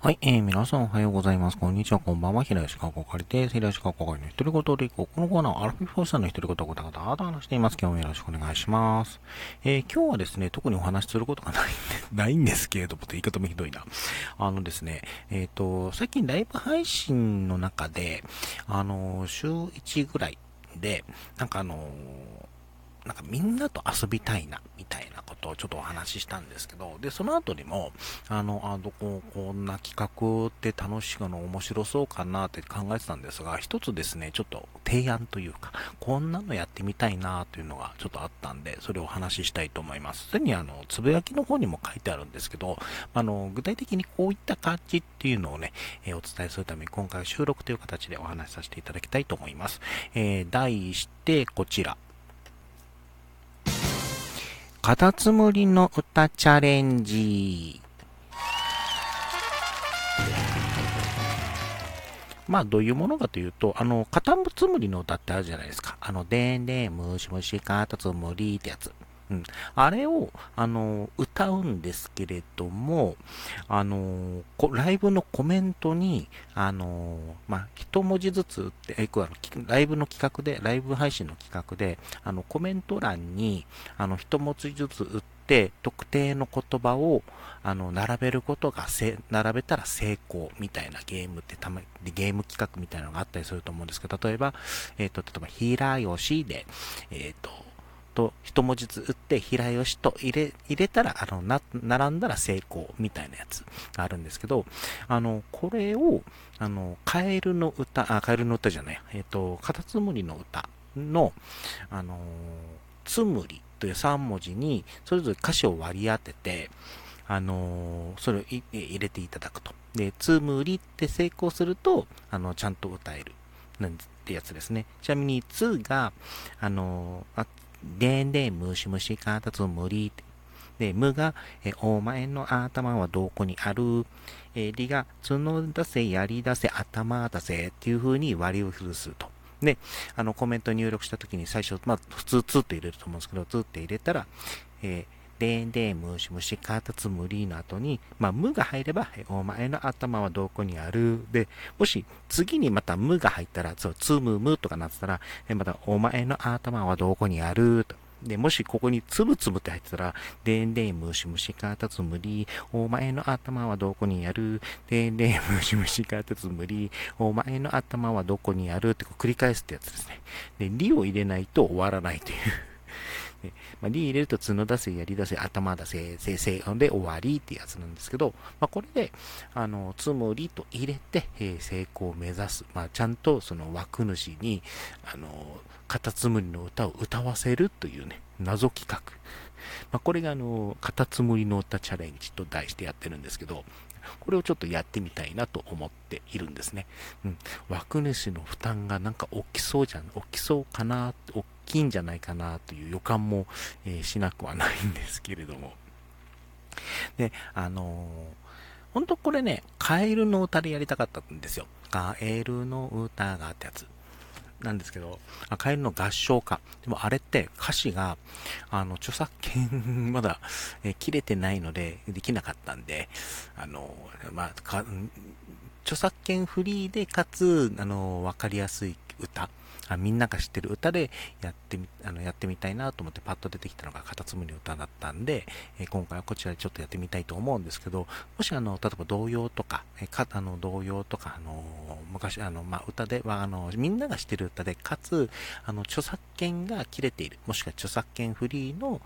はい、えー、皆さんおはようございます。こんにちは、こんばんは。平吉川こかりです。平吉川こかりの独り言でいこう。このコーナーはアラフィフォーさんの独り言をごたごたと話しています。今日もよろしくお願いします。えー、今日はですね、特にお話しすることが ないんで、ないんですけれども、言い方もひどいな。あのですね、えっ、ー、と、最近ライブ配信の中で、あの、週1ぐらいで、なんかあの、なんかみんなと遊びたいな、みたいなとちょっとお話ししたんですけど、で、その後にも、あの、あどこ、こんな企画って楽しいの面白そうかなって考えてたんですが、一つですね、ちょっと提案というか、こんなのやってみたいなというのがちょっとあったんで、それをお話ししたいと思います。すでにあの、つぶやきの方にも書いてあるんですけど、あの、具体的にこういった感じっていうのをね、えー、お伝えするために今回収録という形でお話しさせていただきたいと思います。えー、題してこちら。カタツムリの歌チャレンジ。まあ、どういうものかというと、あの、カタツムリの歌ってあるじゃないですか。あの、でんでん、むしむし、カタツムリってやつ。うん。あれを、あの、歌うんですけれども、あの、ライブのコメントに、あの、まあ、一文字ずつ打って、え、あの、ライブの企画で、ライブ配信の企画で、あの、コメント欄に、あの、一文字ずつ打って、特定の言葉を、あの、並べることがせ、並べたら成功みたいなゲームってたま、ゲーム企画みたいなのがあったりすると思うんですけど、例えば、えっ、ー、と、例えば、ひらよしで、えっ、ー、と、と一文字ずつ打って平吉と入れ、入れたら、あの、な、並んだら成功みたいなやつがあるんですけど、あの、これを、あの、カエルの歌、あ、カエルの歌じゃない、えっ、ー、と、カタツムリの歌の、あの、つむりという3文字に、それぞれ歌詞を割り当てて、あのそれを入れていただくと。で、つむりって成功すると、あの、ちゃんと歌える。なんてやつですね。ちなみに、つが、あのあ、でんでんむしむしかたつむり。で、むが、え、お前の頭はどこにある？え、りが、角出せ、やり出せ、頭出せっていう風に割りをすると。で、あの、コメント入力した時に最初、まあ、普通、つって入れると思うんですけど、つって入れたら、えーでんでんむしむしかたつむりの後に、まあ、むが入れば、お前の頭はどこにある？で、もし次にまたむが入ったら、そう、つむむとかなってたら、またお前の頭はどこにある？と。で、もしここにつぶつぶって入ってたら、でんでんむしむしかたつむり、お前の頭はどこにある？でんでんむしむしかたつむり、お前の頭はどこにある？って繰り返すってやつですね。で、りを入れないと終わらないという。ね、まあ、り入れると角出せ、やり出せ、頭出せ、せいせいで終わりってやつなんですけど、まあ、これで、あの、つむりと入れて、えー、成功を目指す。まあ、ちゃんとその枠主に、あの、カタツムリの歌を歌わせるというね、謎企画。まあ、これがあの、カタツムリの歌チャレンジと題してやってるんですけど、これをちょっとやってみたいなと思っているんですね。うん。枠主の負担がなんか大きそうじゃん、大きそうかな、大きいんじゃないかなという予感も、えー、しなくはないんですけれども。で、あのー本当これね、カエルの歌でやりたかったんですよ。カエルの歌がってやつ。なんですけど、カエルの合唱歌。でもあれって歌詞が、あの、著作権 まだ、え切れてないので、できなかったんで、あの、まあ、著作権フリーで、かつ、あの、わかりやすい歌。あみんなが知ってる歌でやってみ、あの、やってみたいなと思ってパッと出てきたのがカタツムリの歌だったんで、え、今回はこちらでちょっとやってみたいと思うんですけど、もしあの、例えば童謡とか、えー、か、あの、童謡とか、あの昔、あの、まあ、歌では、あの、みんなが知ってる歌で、かつ、あの、著作権が切れている、もしくは著作権フリーの、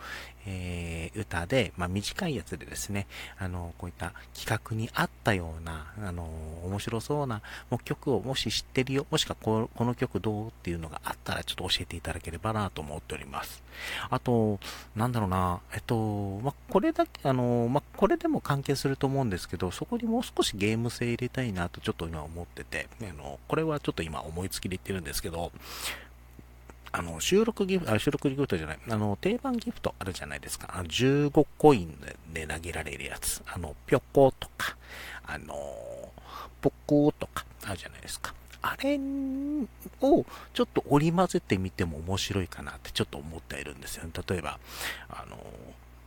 えー、歌で、まあ、短いやつでですね、あの、こういった企画に合ったような、あの、面白そうなもう曲をもし知ってるよ、もしくはこの曲どうっていういうのがあったらちょっと教えていただければなと思っております。あと、なんだろうな、えっと、ま、これだけ、あの、ま、これでも関係すると思うんですけど、そこにもう少しゲーム性入れたいなとちょっと今思ってて、あの、これはちょっと今思いつきで言ってるんですけど、あの、収録ギフト、あ、収録ギフトじゃない、あの、定番ギフトあるじゃないですか。あの15コインで投げられるやつ。あの、ぴょことか、あの、ぽことか、あるじゃないですか。あれをちょっと織り交ぜてみても面白いかなってちょっと思っているんですよね。例えば、あの、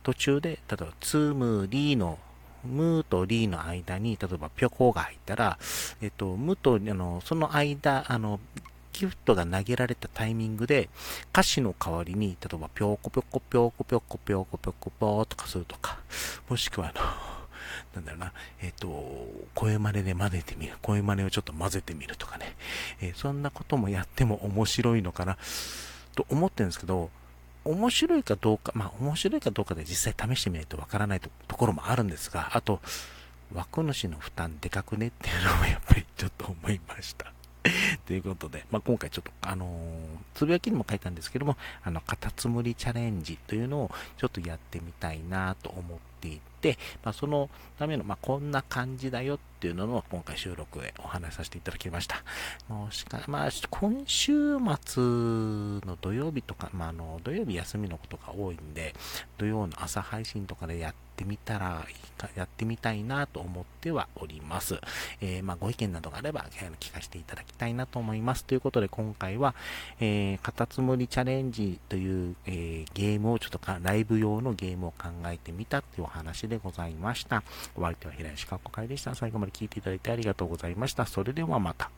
途中で、例えば、つむりのムーとリーの間に、例えばぴょこが入ったら、えっと、ムと、あの、その間、あの、ギフトが投げられたタイミングで、歌詞の代わりに、例えば、ぴょこぴょこぴょこぴょこぴょこぴょこぴょとかするとか、もしくは、あの、なんだろうな、えっ、ー、と、声真似で混ぜてみる。声真似をちょっと混ぜてみるとかね。えー、そんなこともやっても面白いのかな、と思ってるんですけど、面白いかどうか、まあ面白いかどうかで実際試してみないとわからないところもあるんですが、あと、枠主の負担でかくねっていうのもやっぱりちょっと思いました。ということで、まあ、今回ちょっと、あのー、つぶやきにも書いたんですけども、あの、カタツムリチャレンジというのをちょっとやってみたいなと思っていて、まあ、そのための、まあ、こんな感じだよっていうのを今回収録へお話しさせていただきました。もしか、まあ、今週末の土曜日とか、まあ、あの、土曜日休みのことが多いんで、土曜の朝配信とかでやってみたらいいか、やってみたいなと思ってはおります。えー、まあ、ご意見などがあれば、聞かせていただきたいなと思います。ということで、今回は、えー、カタツムリチャレンジという、えー、ゲームを、ちょっとか、ライブ用のゲームを考えてみたっていうお話でございました。お相手は平石かっこかいでした。最後まで聞いていただいてありがとうございました。それではまた。